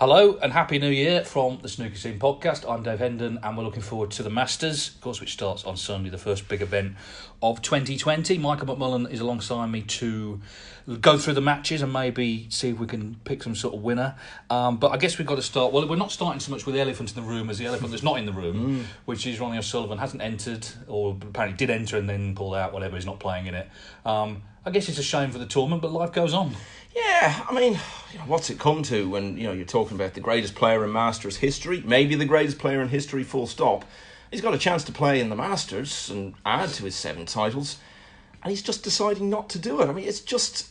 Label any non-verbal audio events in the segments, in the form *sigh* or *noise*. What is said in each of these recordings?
Hello and happy new year from the Snooker Scene podcast. I'm Dave Hendon and we're looking forward to the Masters, of course, which starts on Sunday, the first big event of 2020. Michael McMullan is alongside me to go through the matches and maybe see if we can pick some sort of winner. Um, but I guess we've got to start. Well, we're not starting so much with the elephant in the room as the elephant that's not in the room, which is Ronnie O'Sullivan hasn't entered or apparently did enter and then pulled out. Whatever, he's not playing in it. Um, I guess it's a shame for the tournament, but life goes on. Yeah, I mean, you know, what's it come to when you know you're talking about the greatest player in Masters history, maybe the greatest player in history, full stop. He's got a chance to play in the Masters and add to his seven titles, and he's just deciding not to do it. I mean, it's just.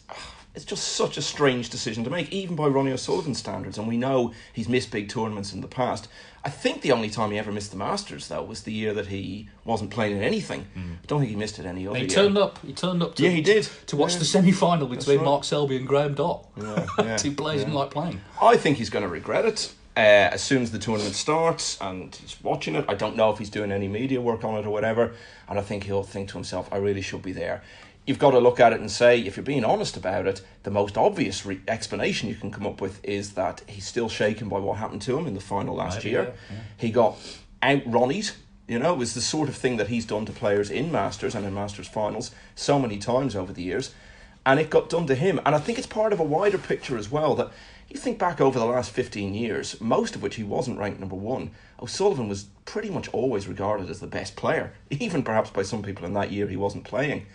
It's just such a strange decision to make, even by Ronnie O'Sullivan standards. And we know he's missed big tournaments in the past. I think the only time he ever missed the Masters, though, was the year that he wasn't playing in anything. I don't think he missed it any other He year. turned up. He turned up. To, Yeah, he did. to watch Yeah. the semi-final between right. Mark Selby and Graham Dott. yeah, Two players didn't like playing. I think he's going to regret it uh, as soon as the tournament starts and he's watching it. I don't know if he's doing any media work on it or whatever. And I think he'll think to himself, I really should be there. You've got to look at it and say, if you're being honest about it, the most obvious re- explanation you can come up with is that he's still shaken by what happened to him in the final last year. yeah, yeah. He got out Ronnied. You know, it was the sort of thing that he's done to players in Masters and in Masters finals so many times over the years and it got done to him. And I think it's part of a wider picture as well that you think back over the last 15 years, most of which he wasn't ranked number one, O'Sullivan was pretty much always regarded as the best player, *laughs* even perhaps by some people in that year he wasn't playing.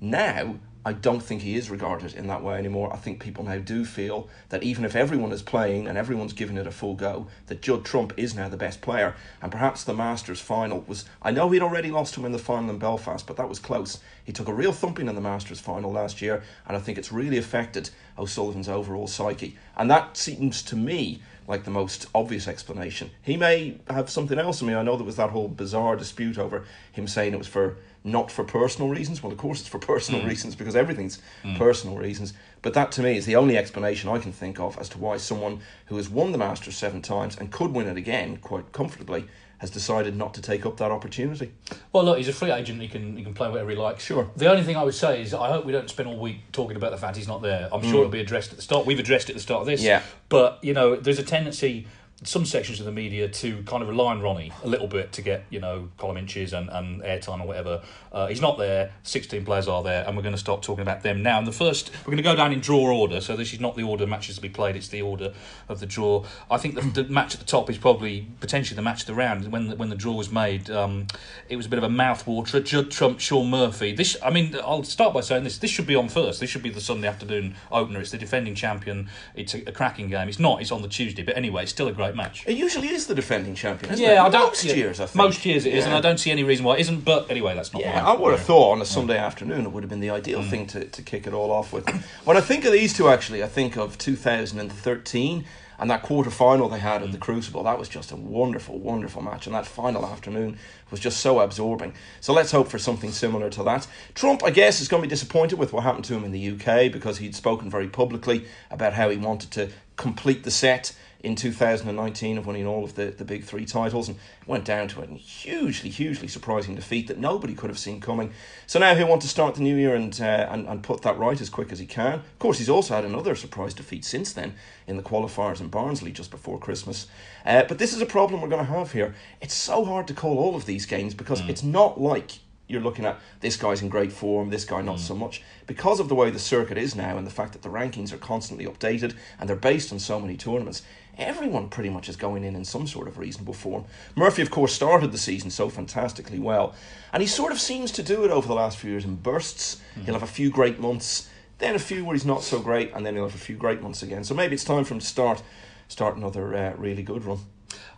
Now, I don't think he is regarded in that way anymore. I think people now do feel that even if everyone is playing and everyone's giving it a full go, that Judd Trump is now the best player. And perhaps the Masters final was. I know he'd already lost to him in the final in Belfast, but that was close. He took a real thumping in the Masters final last year, and I think it's really affected O'Sullivan's overall psyche. And that seems to me like the most obvious explanation. He may have something else. I mean, I know there was that whole bizarre dispute over him saying it was for not for personal reasons. Well, of course, it's for personal hmm. reasons because everything's hmm. personal reasons. But that to me is the only explanation I can think of as to why someone who has won the Masters seven times and could win it again quite comfortably has decided not to take up that opportunity. Well, look, he's a free agent. He can he can play whatever he likes. Sure. The only thing I would say is I hope we don't spend all week talking about the fact he's not there. I'm sure it'll be addressed at the start. We've addressed it at the start of this. Mm. Yeah. But you know, there's a tendency. Some sections of the media to kind of rely on Ronnie a little bit to get you know column inches and, and airtime or whatever. Uh, he's not there. Sixteen players are there, and we're going to start talking about them now. And the first, we're going to go down in draw order. So this is not the order of matches to be played; it's the order of the draw. I think the, the match at the top is probably potentially the match of the round. When the, when the draw was made, um, it was a bit of a mouthwater. Judd Trump, Sean Murphy. This, I mean, I'll start by saying this: this should be on first. This should be the Sunday afternoon opener. It's the defending champion. It's a, a cracking game. It's not. It's on the Tuesday, but anyway, it's still a great match. It usually is the defending champion, isn't Yeah, it? I don't. Most yeah, years, I think. Most years it is, and I don't see any reason why it isn't. But anyway, that's not. Yeah, I would have thought on a Sunday afternoon it would have been the ideal Mm. thing to, to kick it all off with. *coughs* when I think of these two, actually, I think of 2013 and that quarter final they had at Mm. the Crucible. That was just a wonderful, wonderful match, and that final afternoon was just so absorbing. So let's hope for something similar to that. Trump, I guess, is going to be disappointed with what happened to him in the UK because he'd spoken very publicly about how he wanted to complete the set in 2019 of winning all of the, the big three titles and went down to a hugely, hugely surprising defeat that nobody could have seen coming. So now he'll want to start the new year and, uh, and, and put that right as quick as he can. Of course, he's also had another surprise defeat since then in the qualifiers in Barnsley just before Christmas. Uh, but this is a problem we're going to have here. It's so hard to call all of these games because it's not like you're looking at this guy's in great form, this guy not so much. Because of the way the circuit is now and the fact that the rankings are constantly updated and they're based on so many tournaments, everyone pretty much is going in in some sort of reasonable form. Murphy, of course, started the season so fantastically well, and he sort of seems to do it over the last few years in bursts. He'll have a few great months, then a few where he's not so great, and then he'll have a few great months again. So maybe it's time for him to start start another uh, really good run.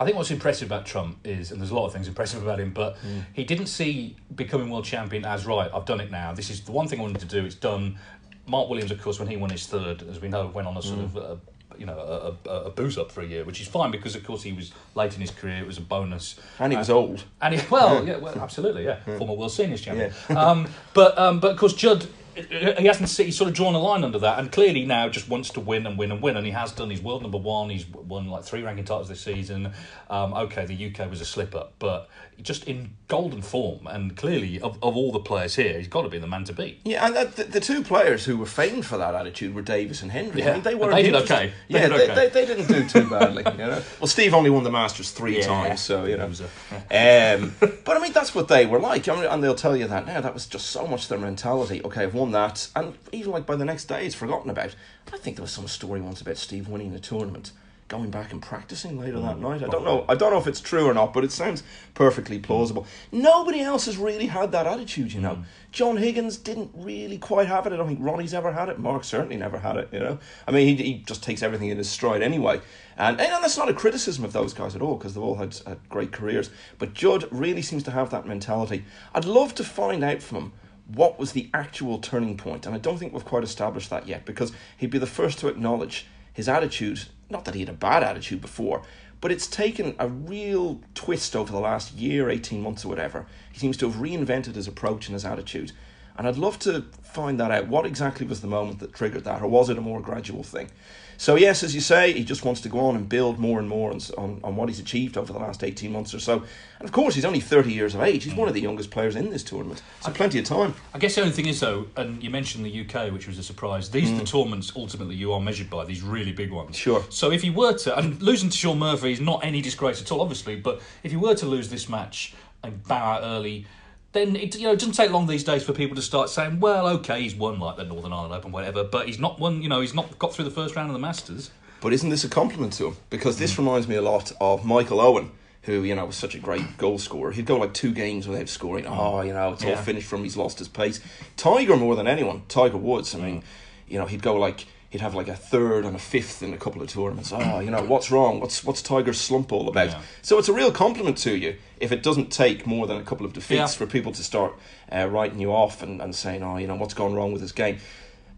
I think what's impressive about Trump is, and there's a lot of things impressive about him, but he didn't see becoming world champion as right. I've done it now. This is the one thing I wanted to do. It's done. Mark Williams, of course, when he won his third, as we know, went on a sort of. Uh, you know, a, a, a booze up for a year, which is fine because, of course, he was late in his career. It was a bonus, And he was old. and he, well, *laughs* yeah, well, absolutely, yeah, former world seniors champion. Um, but um, but of course, Judd he hasn't he's sort of drawn a line under that, and clearly now just wants to win and win and win, and he has done. He's world number one. He's won like three ranking titles this season. Um, okay, the UK was a slip up, but just in golden form, and clearly of, of all the players here, he's got to be the man to beat. Yeah, and the, the two players who were famed for that attitude were Davis and Hendry. Yeah, I mean, they were they did okay. They yeah, did they, okay. they, they didn't do too badly. You know, *laughs* well, Steve only won the Masters three Yeah. times, so you know. Um, but I mean, that's what they were like, I mean, and they'll tell you that now. That was just so much their mentality. Okay, I've won that, and even like by the next day, it's forgotten about. I think there was some story once about Steve winning the tournament, going back and practicing later that mm. night. I don't know. I don't know if it's true or not, but it sounds perfectly plausible. Nobody else has really had that attitude, you know. Mm. John Higgins didn't really quite have it. I don't think Ronnie's ever had it. Mark certainly never had it. You know, I mean, he, he just takes everything in his stride anyway. And and that's not a criticism of those guys at all because they've all had, had great careers. But Judd really seems to have that mentality. I'd love to find out from him what was the actual turning point? and I don't think we've quite established that yet because he'd be the first to acknowledge his attitude. Not that he had a bad attitude before, but it's taken a real twist over the last year, 18 months, or whatever. He seems to have reinvented his approach and his attitude. And I'd love to find that out. What exactly was the moment that triggered that, or was it a more gradual thing? So, yes, as you say, he just wants to go on and build more and more on, on, on what he's achieved over the last 18 months or so. And of course, he's only 30 years of age. He's one of the youngest players in this tournament. So, plenty of time. I guess the only thing is though, and you mentioned the UK, which was a surprise. These are the tournaments ultimately you are measured by these really big ones. Mm. Sure. So if you were to, and losing to Sean Murphy is not any disgrace at all, obviously, but if you were to lose this match and bow out early, then it you know it doesn't take long these days for people to start saying, well, okay, he's won like the Northern Ireland Open, whatever, but he's not won. You know, he's not got through the first round of the Masters. But isn't this a compliment to him? Because this hmm. reminds me a lot of Michael Owen, who, you know, was such a great goal scorer. He'd go like two games without scoring. Oh, you know, it's all finished from he's lost his pace. Tiger more than anyone. Tiger Woods. I mean, hmm. you know, he'd go like he'd have like a third and a fifth in a couple of tournaments. Oh, you know, what's wrong? What's what's Tiger's slump all about? Yeah. So it's a real compliment to you if it doesn't take more than a couple of defeats Yeah. for people to start uh, writing you off and, and saying, oh, you know, what's gone wrong with this game.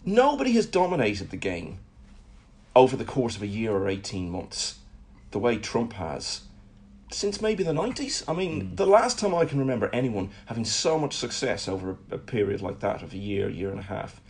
Nobody has dominated the game over the course of a year or 18 months the way Trump has since maybe the 90s. I mean, the last time I can remember anyone having so much success over a, a period like that of a year, year and a half.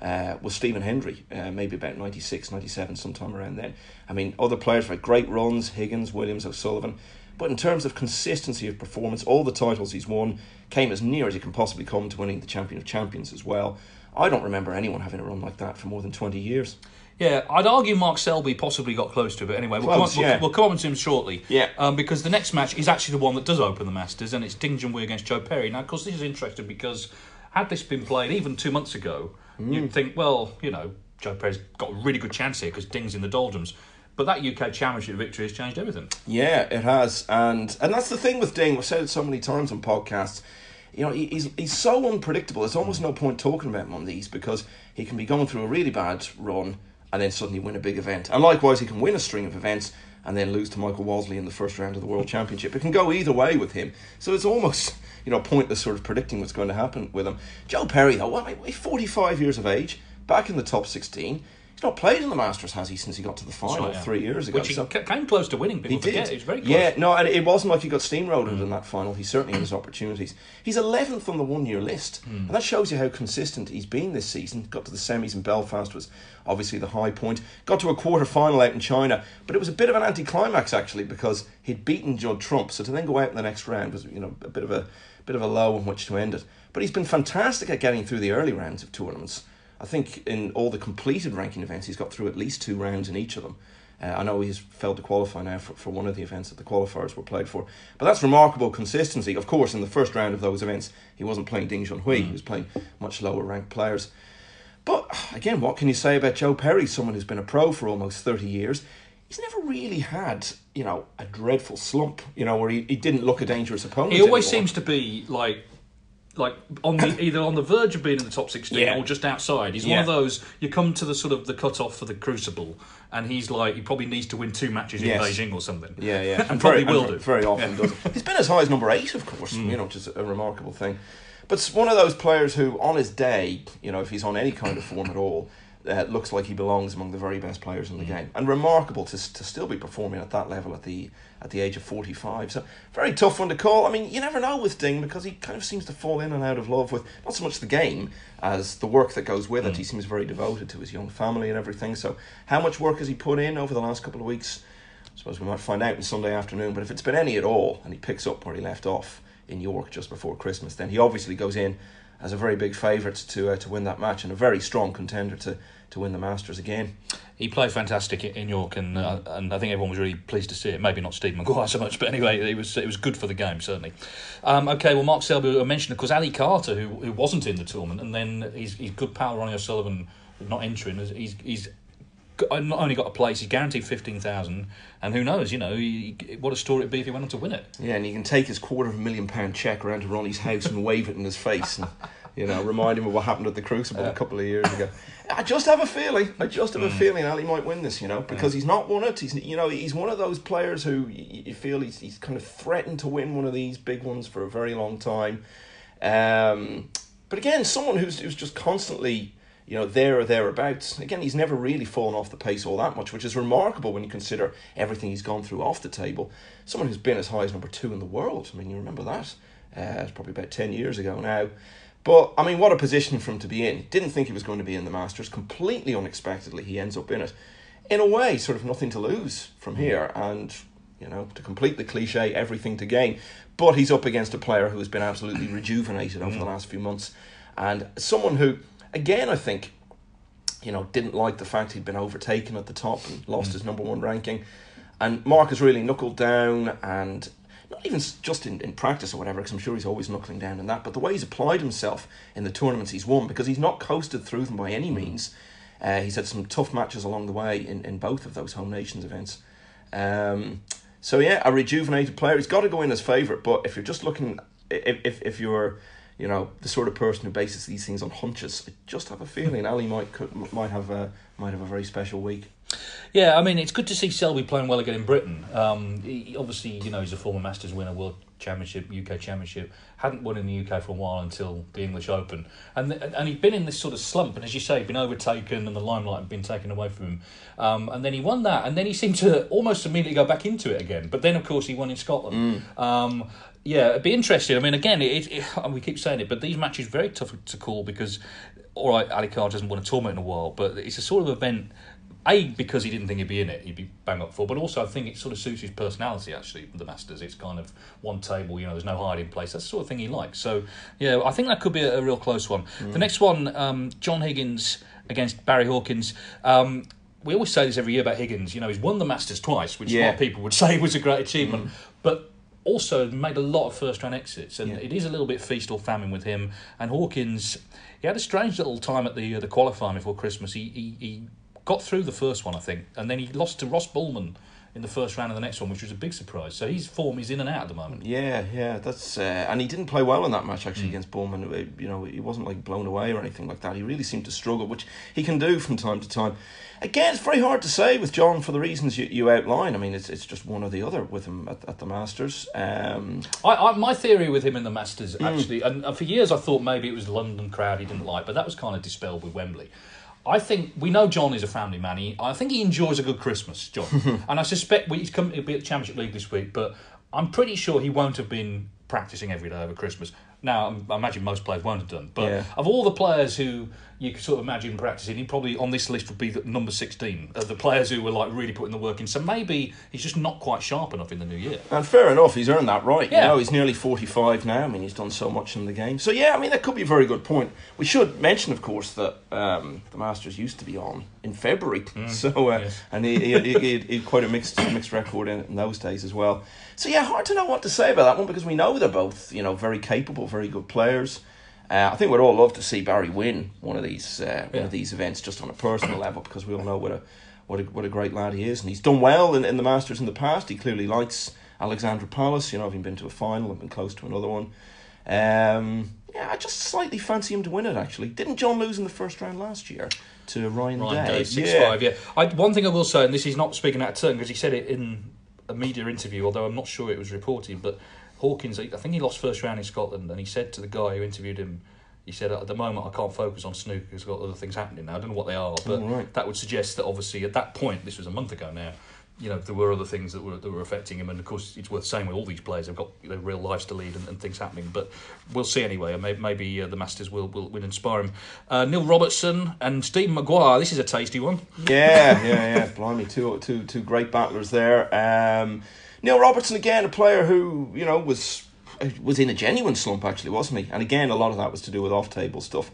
Uh, was Stephen Hendry, uh, maybe about 96, 97, sometime around then. I mean, other players have had great runs Higgins, Williams, O'Sullivan. But in terms of consistency of performance, all the titles he's won came as near as he can possibly come to winning the Champion of Champions as well. I don't remember anyone having a run like that for more than 20 years. Yeah, I'd argue Mark Selby possibly got close to it, but anyway, we'll, Close, come, on, yeah. we'll, we'll come on to him shortly. Yeah. Um, because the next match is actually the one that does open the Masters, and it's Ding Junhui against Joe Perry. Now, of course, this is interesting because had this been played even two months ago, Hmm. you'd think, well, you know, Joe Perry's got a really good chance here because Ding's in the doldrums. But that UK Championship victory has changed everything. Yeah, it has, and and that's the thing with Ding. We've said it so many times on podcasts. You know, he, he's he's so unpredictable. There's almost no point talking about him on these because he can be going through a really bad run and then suddenly win a big event. And likewise, he can win a string of events and then lose to Michael Wasley in the first round of the World Championship. It can go either way with him. So it's almost you know pointless sort of predicting what's going to happen with him. Joe Perry, though, well, he's 45 years of age, back in the top 16. He's not played in the Masters, has he, since he got to the final Right, yeah. three years ago? Which he So- came close to winning. People he did. forget. He was very close. Yeah, no, and it wasn't like he got steamrolled in that final. He certainly had his opportunities. He's 11th on the one year list. Hmm. And that shows you how consistent he's been this season. Got to the semis in Belfast, was obviously the high point. Got to a quarter final out in China, but it was a bit of an anticlimax actually because he'd beaten Judd Trump. So to then go out in the next round was, you know, a bit of a bit of a low on which to end it. But he's been fantastic at getting through the early rounds of tournaments. I think in all the completed ranking events, he's got through at least two rounds in each of them. Uh, I know he's failed to qualify now for, for one of the events that the qualifiers were played for. But that's remarkable consistency. Of course, in the first round of those events, he wasn't playing Ding Junhui, he was playing much lower ranked players. But again, what can you say about Joe Perry, someone who's been a pro for almost 30 years? He's never really had, you know, a dreadful slump, you know, where he, he didn't look a dangerous opponent. He always anymore. seems to be like, like on the *coughs* either on the verge of being in the top sixteen Yeah. or just outside. He's one of those. You come to the sort of the cut off for the Crucible, and he's like he probably needs to win two matches in Beijing or something. Yeah, yeah. *laughs* and probably very, will and do. Very often does. He's been as high as number eight, of course, Mm. you know, which is a remarkable thing. But it's one of those players who, on his day, you know, if he's on any kind of form at all, uh, looks like he belongs among the very best players in the game, and remarkable to to still be performing at that level at the at the age of forty five. So very tough one to call. I mean, you never know with Ding because he kind of seems to fall in and out of love with not so much the game as the work that goes with it. He seems very devoted to his young family and everything. So how much work has he put in over the last couple of weeks? I suppose we might find out on Sunday afternoon. But if it's been any at all, and he picks up where he left off in York just before Christmas, then he obviously goes in as a very big favourite to uh, to win that match and a very strong contender to to win the Masters again. He played fantastic in- York, and uh, and I think everyone was really pleased to see it. Maybe not Steve Maguire *laughs* so much, but anyway, it was it was good for the game certainly. Um, okay, well, Mark Selby I mentioned of course Ali Carter, who who wasn't in the tournament, and then his his good pal Ronnie O'Sullivan not entering. He's he's not only got a place, he's guaranteed fifteen thousand, and who knows, you know, he, what a story it'd be if he went on to win it. Yeah, and you can take his quarter of a million pound check around to Ronnie's house and wave it in his face and you know remind him of what happened at the Crucible a couple of years ago. I just have a feeling. I just have a feeling Ali might win this. You know, because he's not won it. He's you know he's one of those players who you feel he's he's kind of threatened to win one of these big ones for a very long time. Um, but again, someone who's who's just constantly you know there or thereabouts. Again, he's never really fallen off the pace all that much, which is remarkable when you consider everything he's gone through off the table. Someone who's been as high as number two in the world. I mean, you remember that? Uh, it's probably about ten years ago now. But I mean, what a position for him to be in. Didn't think he was going to be in the Masters. Completely unexpectedly, he ends up in it. In a way, sort of nothing to lose from hmm. here, and you know, to complete the cliche, everything to gain. But he's up against a player who has been absolutely *clears throat* rejuvenated over the hmm. last few months, and someone who, again, I think, you know, didn't like the fact he'd been overtaken at the top and lost hmm. his number one ranking. And Mark has really knuckled down and not even just in, in practice or whatever, because I'm sure he's always knuckling down in that, but the way he's applied himself in the tournaments he's won, because he's not coasted through them by any means. Uh, he's had some tough matches along the way in, in both of those home nations events. Um, so yeah, a rejuvenated player. He's got to go in as favourite, but if you're just looking, if, if, if you're, you know, the sort of person who bases these things on hunches, I just have a feeling Ali might could, might have a might have a very special week. Yeah, I mean, it's good to see Selby playing well again in Britain. Um, he, obviously, you know, he's a former Masters winner, World Championship, UK Championship. Hadn't won in the UK for a while until the English Open, and and he'd been in this sort of slump. And as you say, been overtaken, and the limelight had been taken away from him. Um, and then he won that, and then he seemed to almost immediately go back into it again. But then, of course, he won in Scotland. Um, yeah, it'd be interesting. I mean, again, it, it, and we keep saying it, but these matches are very tough to call because, all right, Ali Carr hasn't won a tournament in a while, but it's a sort of event. A because he didn't think he'd be in it, he'd be bang up for. But also, I think it sort of suits his personality. Actually, the Masters, it's kind of one table. You know, there's no hiding place. That's the sort of thing he likes. So, yeah, I think that could be a, a real close one. The next one, um, John Higgins against Barry Hawkins. Um, we always say this every year about Higgins. You know, he's won the Masters twice, which Yeah. a lot of people would *laughs* say was a great achievement. But also made a lot of first round exits, and it is a little bit feast or famine with him. And Hawkins, he had a strange little time at the uh, the qualifying before Christmas. He, he he got through the first one, I think, and then he lost to Ross Bullman in the first round of the next one, which was a big surprise. So his form is in and out at the moment. Yeah, yeah, that's uh, and he didn't play well in that match actually against Bowman. Uh, You know, he wasn't like blown away or anything like that. He really seemed to struggle, which he can do from time to time. Again, it's very hard to say with John for the reasons you, you outline. I mean, it's it's just one or the other with him at, at the Masters. Um, I, I, my theory with him in the Masters, actually, and, and for years I thought maybe it was the London crowd he didn't like, but that was kind of dispelled with Wembley. I think we know John is a family man. He, I think he enjoys a good Christmas, John, *laughs* and I suspect we, he's come. He'll be at the Championship League this week, but I'm pretty sure he won't have been practicing every day over Christmas. Now, I imagine most players won't have done, but Yeah. of all the players who you could sort of imagine practicing, he probably on this list would be the number 16 of the players who were like really putting the work in. So maybe he's just not quite sharp enough in the new year. And fair enough, he's earned that right. Yeah. You know, he's nearly 45 now. I mean, he's done so much in the game. So, yeah, I mean, that could be a very good point. We should mention, of course, that um, the Masters used to be on in February. *laughs* So, uh, yes. and he, he, he, he, quite a mixed mixed record in, in those days as well. So, yeah, hard to know what to say about that one because we know they're both, you know, very capable, very good players. Uh, I think we'd all love to see Barry win one of these uh, one of these events just on a personal level because we all know what a what a, what a great lad he is and he's done well in, in the Masters in the past. He clearly likes Alexandra Palace. You know, having been to a final and been close to another one. Um, yeah, I just slightly fancy him to win it. Actually, didn't John lose in the first round last year to Ryan, Ryan Day? Day, six five. Yeah. I, one thing I will say, and this is not speaking out of turn because he said it in a media interview, although I'm not sure it was reported. But Hawkins, I think he lost first round in Scotland, and he said to the guy who interviewed him, He said at the moment I can't focus on snooker because I've got other things happening now. I don't know what they are, but Oh, right. that would suggest that obviously at that point, this was a month ago now. You know there were other things that were that were affecting him, and of course it's worth saying with all these players they've got you know, real lives to lead and, and things happening. But we'll see anyway, and maybe, maybe uh, the Masters will, will will inspire him. Uh, Neil Robertson and Stephen Maguire. This is a tasty one. Yeah, yeah, yeah. *laughs* Blimey, two, two, two great battlers there. Um, Neil Robertson again, a player who you know was was in a genuine slump actually, wasn't he? And again, a lot of that was to do with off-table stuff.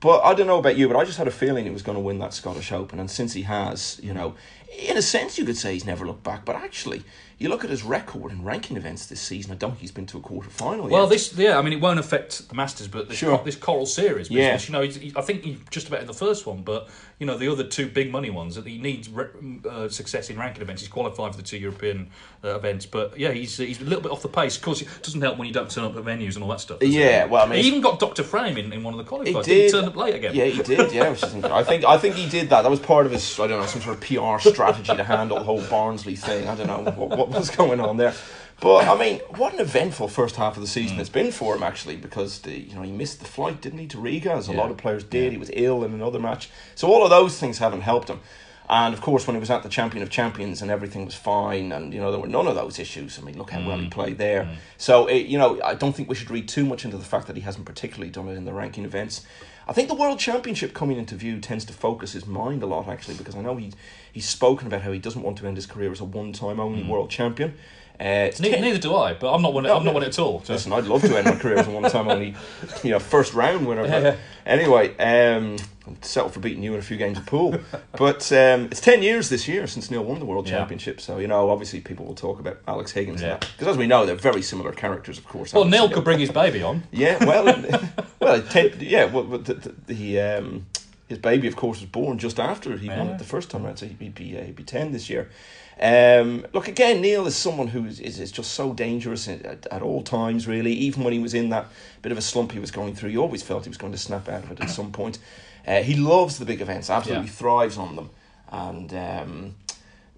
But I don't know about you, but I just had a feeling he was going to win that Scottish Open, and since he has, you know, in a sense, you could say he's never looked back. But actually, you look at his record in ranking events this season. I don't think he's been to a quarter final yet. Well, yet. this yeah, I mean it won't affect the Masters, but this, Sure. this Coral Series Yeah. you know, he's, he, I think he's just about in the first one, but you know the other two big money ones that he needs re- uh, success in ranking events. He's qualified for the two European uh, events, but yeah, he's he's a little bit off the pace. Of course, it doesn't help when you don't turn up at venues and all that stuff. does it? Yeah, well, I mean, he even got Doctor Frame in, in one of the He qualifiers. did. Didn't turn up late again. Yeah, he did. Yeah, which is *laughs* I think I think he did that. That was part of his I don't know some sort of PR strategy to handle the whole Barnsley thing. I don't know what, what was going on there. But I mean, what an eventful first half of the Mm. season it's been for him actually, because the, you know he missed the flight, didn't he, to Riga, as a Yeah. lot of players did. He was ill in another match, so all of those things haven't helped him. And of course, when he was at the Champion of Champions and everything was fine, and you know there were none of those issues. I mean, look how well Mm. he played there. So it, you know, I don't think we should read too much into the fact that he hasn't particularly done it in the ranking events. I think the World Championship coming into view tends to focus his mind a lot, actually, because I know he he's spoken about how he doesn't want to end his career as a one-time only hmm. world champion. Uh, Neither, neither do I, but I'm not one. I'm not one at all. So. Listen, I'd love to end my career as a one-time only, you know, first round winner. Yeah. anyway, um, I'd settle for beating you in a few games of pool. *laughs* but um, it's ten years this year since Neil won the World Yeah. Championship, so you know, obviously, people will talk about Alex Higgins, because as we know, they're very similar characters, of course. Well, Alex Neil could bring his baby on. yeah, well, *laughs* well, ten, yeah, well, the, the, the um, his baby, of course, was born just after he won it the first time around, so he'd be uh, he'd be ten this year. Um, look again, Neil is someone who is, is, is just so dangerous at, at all times. Really, even when he was in that bit of a slump he was going through, you always felt he was going to snap out of it at some point. Uh, he loves the big events, absolutely Yeah. thrives on them, and. Um,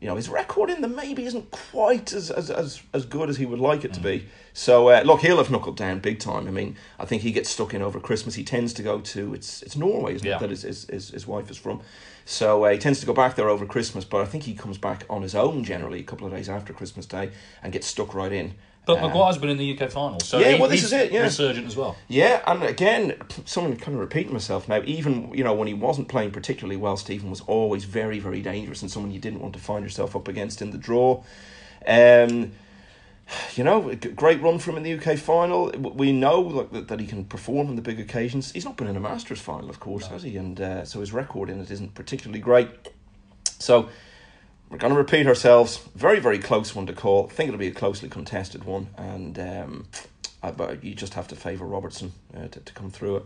you know his record in the maybe isn't quite as as, as, as good as he would like it Mm. to be. So uh, look, he'll have knuckled down big time. I mean, I think he gets stuck in over Christmas. He tends to go to it's it's Norway, isn't Yeah. it? That his, his his his wife is from. So uh, he tends to go back there over Christmas, but I think he comes back on his own generally a couple of days after Christmas Day and gets stuck right in. But Uh, Maguire's been in the UK final, so Yeah, he- well, this he's is it, yeah. resurgent as well. Yeah, and again, someone kind of repeating myself now. Even you know when he wasn't playing particularly well, Stephen was always very, very dangerous and someone you didn't want to find yourself up against in the draw. Um, you know, great run from him in the UK final. We know like, that, that he can perform on the big occasions. He's not been in a Masters final, of course, has he? And uh, so his record in it isn't particularly great. So we're going to repeat ourselves. Very, very close one to call. I think it'll be a closely contested one, and um, I, but you just have to favour Robertson uh, to, to come through it.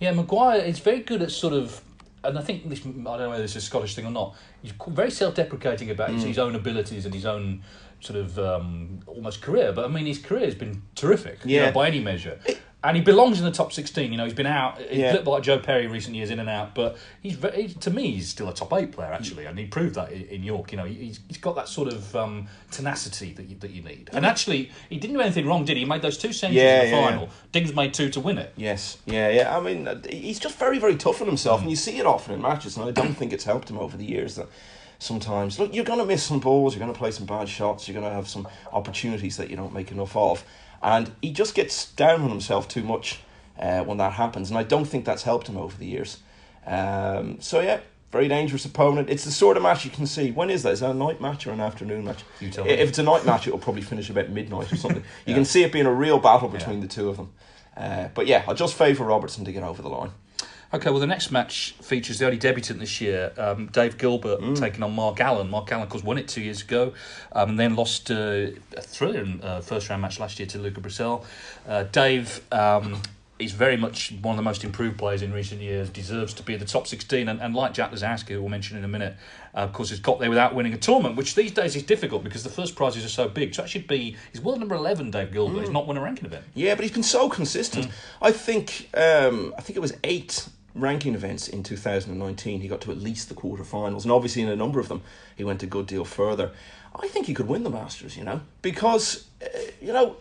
Yeah, Maguire is very good at sort of, and I think this I don't know whether this is a Scottish thing or not. He's very self-deprecating about Mm. his, his own abilities and his own sort of um, almost career. But I mean, his career has been terrific, you know, Yeah. by any measure. And he belongs in the top sixteen. You know, he's been out. He's Yeah. little like Joe Perry recent years, in and out. But he's very, to me, he's still a top eight player actually, and he proved that in, in York. You know, he's, he's got that sort of um, tenacity that you, that you need. And actually, he didn't do anything wrong, did he? He made those two centuries Yeah, in the yeah, final. Dings made two to win it. Yes, yeah, yeah. I mean, uh, he's just very, very tough on himself, Mm. and you see it often in matches. And I don't think it's helped him over the years. That sometimes, look, you're going to miss some balls, you're going to play some bad shots, you're going to have some opportunities that you don't make enough of, and he just gets down on himself too much uh, when that happens. And I don't think that's helped him over the years. Um, so yeah. Very dangerous opponent. It's the sort of match you can see. When is that? Is that a night match or an afternoon match? You tell I- me. If it's a night match, it'll probably finish about midnight or something. *laughs* You can see it being a real battle between Yeah. the two of them. Uh, but yeah, I'll just favour Robertson to get over the line. Okay, well, the next match features the only debutant this year, um, Dave Gilbert, Mm. taking on Mark Allen. Mark Allen, of course, won it two years ago um, and then lost uh, a thrilling uh, first round match last year to Luca Brecel. Uh, Dave um, is very much one of the most improved players in recent years, deserves to be in the top 16, and, and like Jack Lisowski, who we'll mention in a minute, uh, of course, has got there without winning a tournament, which these days is difficult because the first prizes are so big. So that should be, he's world number 11, Dave Gilbert. Mm. He's not won a ranking event. Yeah, but he's been so consistent. I think um, I think it was eight ranking events in 2019. He got to at least the quarterfinals, and obviously in a number of them he went a good deal further. I think he could win the Masters, you know, because uh, you know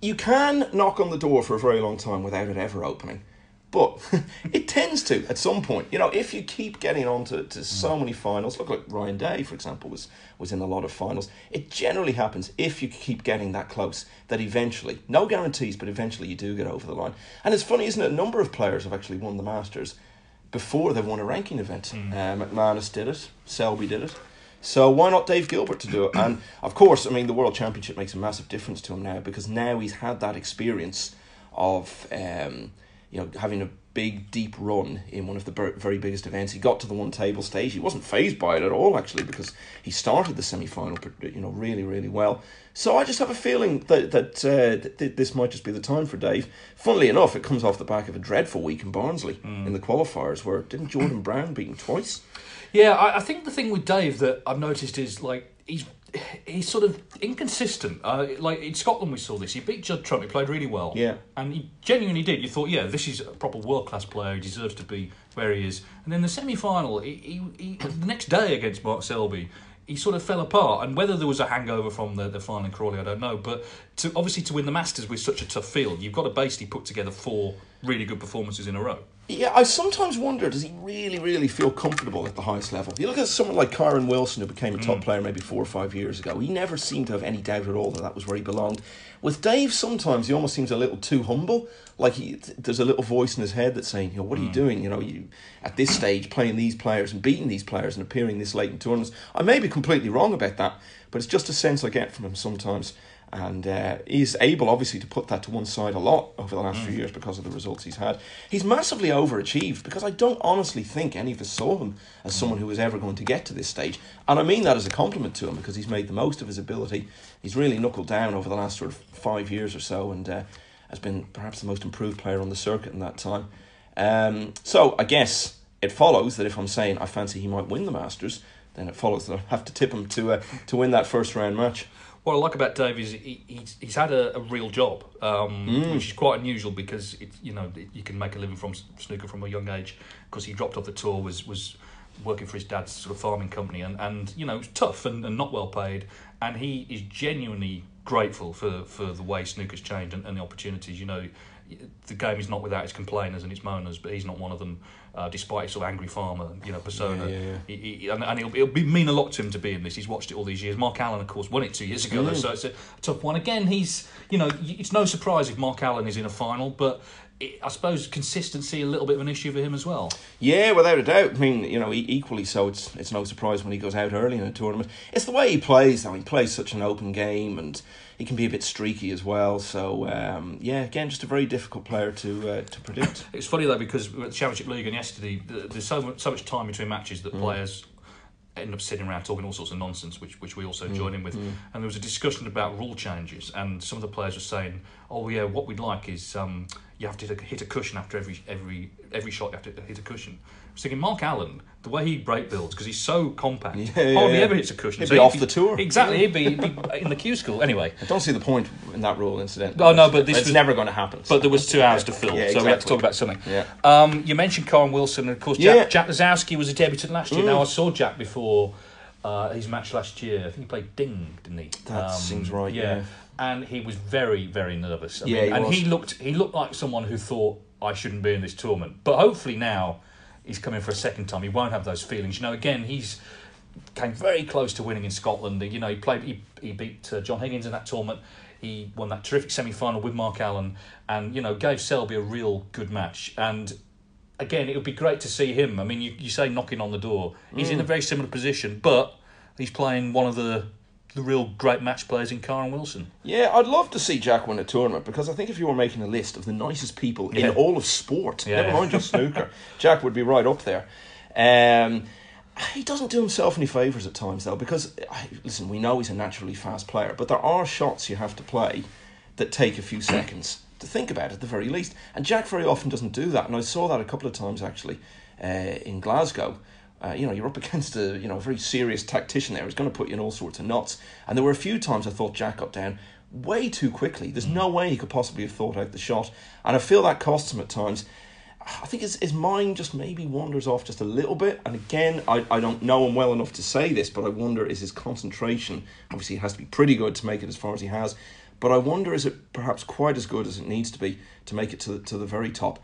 you can knock on the door for a very long time without it ever opening. But *laughs* it tends to at some point. You know, if you keep getting on to, to so many finals, look like Ryan Day, for example, was was in a lot of finals. It generally happens if you keep getting that close that eventually, no guarantees, but eventually you do get over the line. And it's funny, isn't it? A number of players have actually won the Masters before they've won a ranking event. Hmm. Uh, McManus did it, Selby did it. So why not Dave Gilbert to do it? And *coughs* of course, I mean, the World Championship makes a massive difference to him now because now he's had that experience of, um, you know, having a big, deep run in one of the very biggest events. He got to the one table stage. He wasn't phased by it at all, actually, because he started the semi final, you know, really, really well. So I just have a feeling that that, uh, th- th- this might just be the time for Dave. Funnily enough, it comes off the back of a dreadful week in Barnsley in the qualifiers, where didn't Jordan Brown beat him twice? Yeah, I, I think the thing with Dave that I've noticed is like he's he's sort of inconsistent. Uh, like in Scotland, we saw this. He beat Judd Trump. He played really well. Yeah. and he genuinely did. You thought, yeah, this is a proper world class player. He deserves to be where he is. And then the semi final, he, he, he the next day against Mark Selby. He sort of fell apart, and whether there was a hangover from the, the final in Crawley, I don't know. But to obviously to win the Masters with such a tough field, you've got to basically put together four really good performances in a row. Yeah, I sometimes wonder does he really, really feel comfortable at the highest level? You look at someone like Kyren Wilson, who became a top mm. player maybe four or five years ago. He never seemed to have any doubt at all that that was where he belonged. With Dave, sometimes he almost seems a little too humble. Like he, there's a little voice in his head that's saying, "You know, what are you mm. doing? You know, you at this stage playing these players and beating these players and appearing this late in tournaments." I may be completely wrong about that, but it's just a sense I get from him sometimes. And uh, he's able, obviously, to put that to one side a lot over the last few years because of the results he's had. He's massively overachieved because I don't honestly think any of us saw him as someone who was ever going to get to this stage. And I mean that as a compliment to him because he's made the most of his ability. He's really knuckled down over the last sort of five years or so and uh, has been perhaps the most improved player on the circuit in that time. Um, so I guess it follows that if I'm saying I fancy he might win the Masters, then it follows that I have to tip him to uh, to win that first round match. What I like about Dave is he, he's, he's had a, a real job, um, which is quite unusual because it, you know you can make a living from snooker from a young age. Because he dropped off the tour, was was working for his dad's sort of farming company, and, and you know it was tough and, and not well paid. And he is genuinely grateful for, for the way snooker's changed and, and the opportunities. You know, the game is not without its complainers and its moaners, but he's not one of them. Uh, despite his sort of angry farmer, you know, persona, Yeah, yeah, yeah. He, he, and, and it'll, it'll be, mean a lot to him to be in this. He's watched it all these years. Mark Allen, of course, won it two years ago, though, so it's a tough one. Again, he's, you know, it's no surprise if Mark Allen is in a final, but I suppose consistency a little bit of an issue for him as well. Yeah, without a doubt. I mean, you know, equally so. It's it's no surprise when he goes out early in a tournament. It's the way he plays, though. He plays such an open game, and he can be a bit streaky as well. So, um, yeah, again, just a very difficult player to uh, to predict. *coughs* It's funny though because with the Championship League and yesterday, there's so much, so much time between matches that players end up sitting around talking all sorts of nonsense, which which we also join in with. And there was a discussion about rule changes, and some of the players were saying, "Oh yeah, what we'd like is um, you have to hit a, hit a cushion after every every every shot. You have to hit a cushion." I was thinking Mark Allen, the way he break builds because he's so compact, Yeah, hardly yeah. ever hits a cushion. He'd So be off the tour. Exactly, he'd be, *laughs* he'd be in the Q school anyway. I don't see the point in that rule, incidentally. Oh, no, but this it's was- never going to happen. But there was two hours to fill, Yeah, so we had to talk about something. Yeah. Um, you mentioned Kyren Wilson, and of course, Yeah. Mm. Jack, Jack Lisowski was a debutant last year. Now, I saw Jack before uh, his match last year. I think he played Ding, didn't he? Um, That seems right, yeah. And he was very, very nervous. I Yeah, mean, he and was. he looked he looked like someone who thought I shouldn't be in this tournament. But hopefully now he's coming for a second time. He won't have those feelings. You know, again, he's came very close to winning in Scotland. You know, he played. He, he beat uh, John Higgins in that tournament. He won that terrific semi final with Mark Allen, and you know gave Selby a real good match. And again, it would be great to see him. I mean, you, you say knocking on the door. He's in a very similar position, but he's playing one of the the real great match players in Kyren Wilson. Yeah, I'd love to see Jack win a tournament because I think if you were making a list of the nicest people Yeah. in all of sport, Yeah. never mind just snooker, *laughs* Jack would be right up there. Um, he doesn't do himself any favours at times though because listen, we know he's a naturally fast player, but there are shots you have to play that take a few seconds to think about at the very least. And Jack very often doesn't do that, and I saw that a couple of times actually uh, in Glasgow. Uh, you know, you're up *laughs* against a you know a very serious tactician there. He's going to put you in all sorts of knots. And there were a few times I thought Jack got down way too quickly. There's no way he could possibly have thought out the shot, and I feel that costs him at times. I think his, his mind just maybe wanders off just a little bit. And again, I, I don't know him well enough to say this, but I wonder is his concentration, obviously, it has to be pretty good to make it as far as he has. But I wonder is it perhaps quite as good as it needs to be to make it to the, to the very top.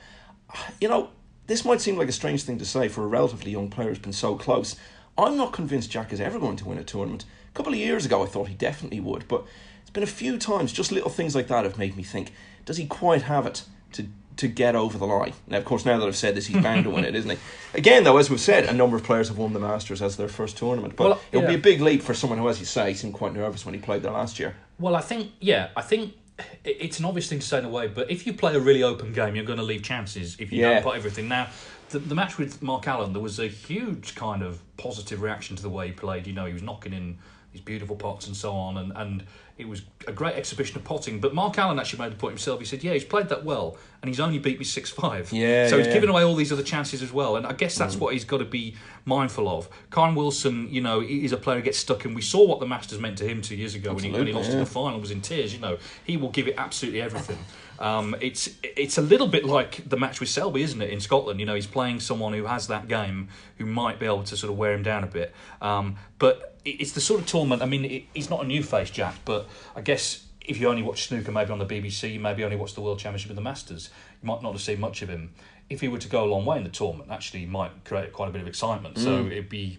you know, this might seem like a strange thing to say for a relatively young player who's been so close. I'm not convinced Jack is ever going to win a tournament. A couple of years ago, I thought he definitely would, but it's been a few times, just little things like that have made me think, does he quite have it to to get over the line? Now, of course, now that I've said this, he's bound to win it, isn't he? *laughs* Again, though, as we've said, a number of players have won the Masters as their first tournament, but Well, it'll be a big leap for someone who, as you say, seemed quite nervous when he played there last year. Well, I think yeah, I think it's an obvious thing to say in a way, but if you play a really open game, you're going to leave chances if you Yeah. don't put everything. Now, the, the match with Mark Allen, there was a huge kind of positive reaction to the way he played. You know, he was knocking in these beautiful pots and so on, and, and it was a great exhibition of potting. But Mark Allen actually made the point himself. He said, "Yeah, he's played that well, and he's only beat me six five. Yeah, so yeah, he's yeah. given away all these other chances as well. And I guess that's what he's got to be mindful of. Kyren Wilson, you know, he's a player who gets stuck and We saw what the Masters meant to him two years ago when he, when he lost in the final, was in tears. You know, he will give it absolutely everything. Um, it's it's a little bit like the match with Selby, isn't it, in Scotland? You know, he's playing someone who has that game, who might be able to sort of wear him down a bit. Um, but it's the sort of tournament. I mean, it, he's not a new face, Jack, but I guess if you only watch snooker maybe on the BBC, you maybe only watch the World Championship and the Masters, you might not have seen much of him. If he were to go a long way in the tournament, actually, he might create quite a bit of excitement. So it'd be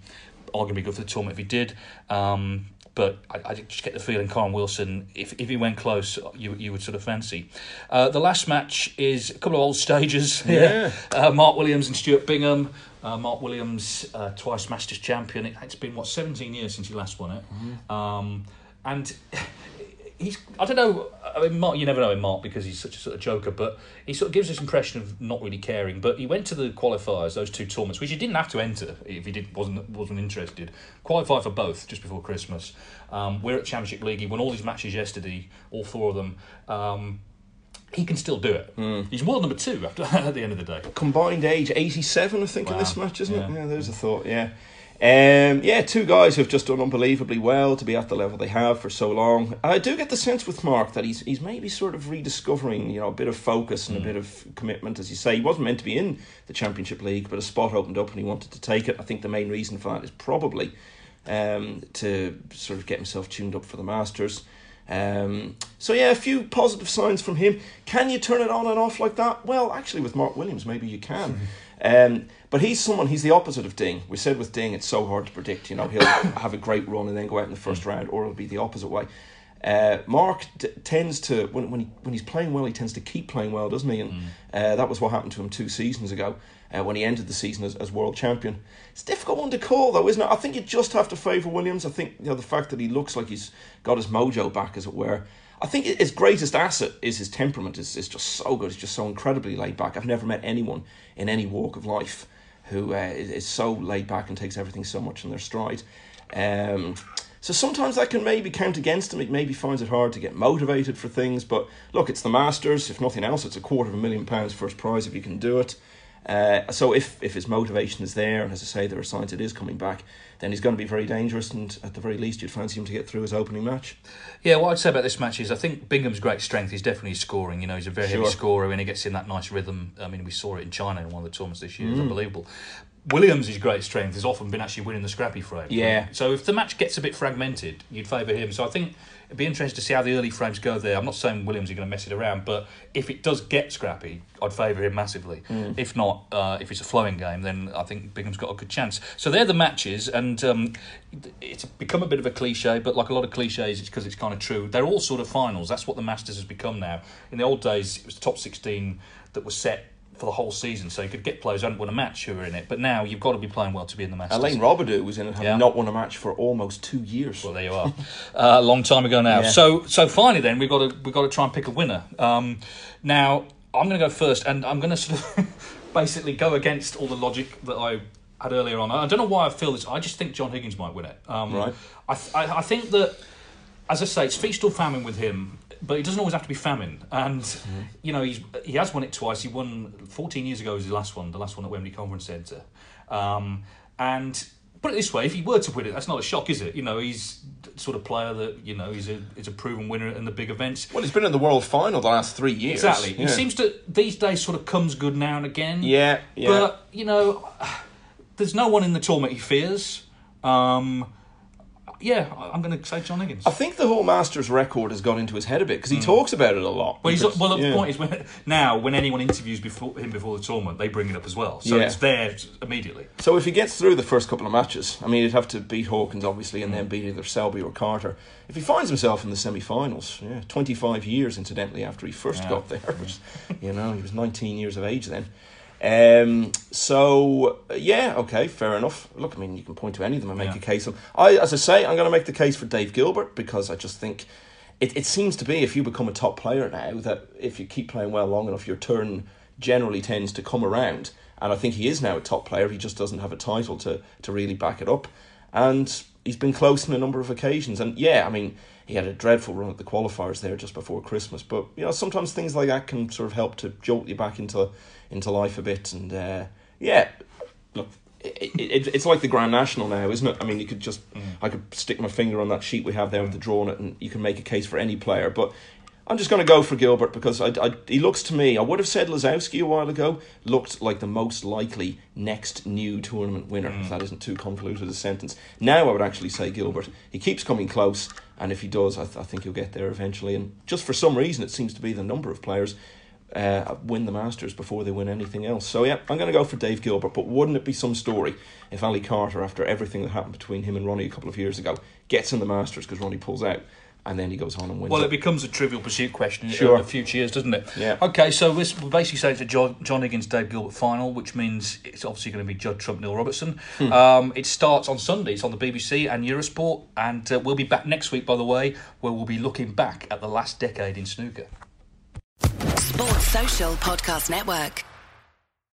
arguably good for the tournament if he did. Um, but I, I just get the feeling Kyren Wilson, if, if he went close, you you would sort of fancy. Uh, the last match is a couple of old stages. *laughs* Yeah. uh, Mark Williams and Stuart Bingham. Uh, Mark Williams, uh, twice Masters champion. It, it's been what seventeen years since he last won it, um, and *laughs* he's I don't know. I mean, Mark, you never know in Mark because he's such a sort of joker, but he sort of gives this impression of not really caring. But he went to the qualifiers, those two tournaments, which he didn't have to enter if he didn't wasn't wasn't interested. Qualified for both just before Christmas. Um, we're at Championship League. He won all his matches yesterday, all four of them. Um, he can still do it. Hmm. He's world number two after *laughs* at the end of the day. combined age 87 I think in this match isn't it Yeah. yeah there's a thought yeah um, yeah two guys who've just done unbelievably well to be at the level they have for so long I do get the sense with Mark that he's he's maybe sort of rediscovering you know a bit of focus and a bit of commitment as you say he wasn't meant to be in the Championship League but a spot opened up and he wanted to take it I think the main reason for that is probably um, to sort of get himself tuned up for the Masters um, so yeah, a few positive signs from him. Can you turn it on and off like that? Well, actually, with Mark Williams, maybe you can. Um, but he's someone. He's the opposite of Ding. We said with Ding, it's so hard to predict. You know, he'll *coughs* have a great run and then go out in the first round, or it'll be the opposite way. Uh, Mark t- tends to when when he when he's playing well, he tends to keep playing well, doesn't he? And uh, that was what happened to him two seasons ago uh, when he ended the season as, as world champion. It's a difficult one to call, though, isn't it? I think you just have to favour Williams. I think you know the fact that he looks like he's got his mojo back, as it were. I think his greatest asset is his temperament. is is just so good. He's just so incredibly laid back. I've never met anyone in any walk of life who uh, is, so laid back and takes everything so much in their stride. Um, so sometimes that can maybe count against him. It maybe finds it hard to get motivated for things. But look, it's the Masters. If nothing else, it's a quarter of a million pounds first prize if you can do it. Uh, so if, if his motivation is there, and as I say, there are signs it is coming back, then he's going to be very dangerous. And at the very least, you'd fancy him to get through his opening match. Yeah, what I'd say about this match is I think Bingham's great strength is definitely scoring. You know, he's a very heavy scorer and he gets in that nice rhythm. I mean, we saw it in China in one of the tournaments this Mm. year. It's unbelievable. Williams' great strength has often been actually winning the scrappy frame. Yeah. So if the match gets a bit fragmented, you'd favour him. So I think it'd be interesting to see how the early frames go there. I'm not saying Williams are going to mess it around, but if it does get scrappy, I'd favour him massively. Mm. If not, uh, if it's a flowing game, then I think Bingham's got a good chance. So they're the matches, and um, it's become a bit of a cliche, but like a lot of cliches, it's because it's kind of true. They're all sort of finals. That's what the Masters has become now. In the old days, it was the top 16 that was set for the whole season, so you could get players who hadn't won a match who were in it. But now you've got to be playing well to be in the Masters. Alain Robidoux was in it, Yeah. not won a match for almost two years. Well, there you are. uh, a long time ago now. Yeah. So, so finally, then we've got to we've got to try and pick a winner. Um, now, I'm going to go first, and I'm going to sort of *laughs* basically go against all the logic that I had earlier on. I don't know why I feel this. I just think John Higgins might win it. Um, Right. I, th- I I think that, as I say, it's feast or famine with him. But it doesn't always have to be famine, and Mm-hmm. you know he's he has won it twice. He won 14 years ago was his last one, the last one at Wembley Conference Centre, um, and put it this way: if he were to win it, that's not a shock, is it? You know, he's sort of player that you know he's a he's a proven winner in the big events. Well, he's been in the world final the last three years. Exactly. Yeah. He seems to these days sort of comes good now and again. Yeah, yeah. But you know, there's no one in the tournament he fears. Um, yeah, I'm going to say John Higgins. I think the whole Masters record has gone into his head a bit because he talks about it a lot. Mm. Well, he's, Because- well, the yeah. point is, when, now when anyone interviews before him before the tournament, they bring it up as well, so Yeah. it's there immediately. So if he gets through the first couple of matches, I mean, he'd have to beat Hawkins obviously, and Mm. then beat either Selby or Carter. If he finds himself in the semi-finals, yeah, twenty-five years incidentally after he first Yeah. got there, *laughs* which, you know, he was nineteen years of age then. Um, so yeah, okay, fair enough. Look, I mean, you can point to any of them and make Yeah. a case. Of, I, as I say, I'm going to make the case for Dave Gilbert because I just think it, it seems to be if you become a top player now that if you keep playing well long enough, your turn generally tends to come around. And I think he is now a top player. He just doesn't have a title to to really back it up. And he's been close on a number of occasions. And yeah, I mean, he had a dreadful run at the qualifiers there just before Christmas. But you know, sometimes things like that can sort of help to jolt you back into into life a bit. And uh, yeah, look, it, it, it's like the Grand National now, isn't it? I mean, you could just I could stick my finger on that sheet we have there with the draw on it, and you can make a case for any player. But I'm just going to go for Gilbert because I, I, he looks to me. I would have said Lisowski a while ago. Looked like the most likely next new tournament winner. If that isn't too convoluted a sentence. Now I would actually say Gilbert. He keeps coming close, and if he does, I, th- I think he'll get there eventually. And just for some reason, it seems to be the number of players uh, win the Masters before they win anything else. So yeah, I'm going to go for Dave Gilbert. But wouldn't it be some story if Ali Carter, after everything that happened between him and Ronnie a couple of years ago, gets in the Masters because Ronnie pulls out, and then he goes on and wins? Well, it. it becomes a trivial pursuit question Sure. in the future years, doesn't it? Yeah. Okay, so this will basically saying it's a John, John Higgins Dave Gilbert final, which means it's obviously going to be Judd Trump Neil Robertson. Hmm. Um, it starts on Sunday. It's on the BBC and Eurosport, and uh, we'll be back next week, by the way, where we'll be looking back at the last decade in snooker. Sports Social Podcast Network.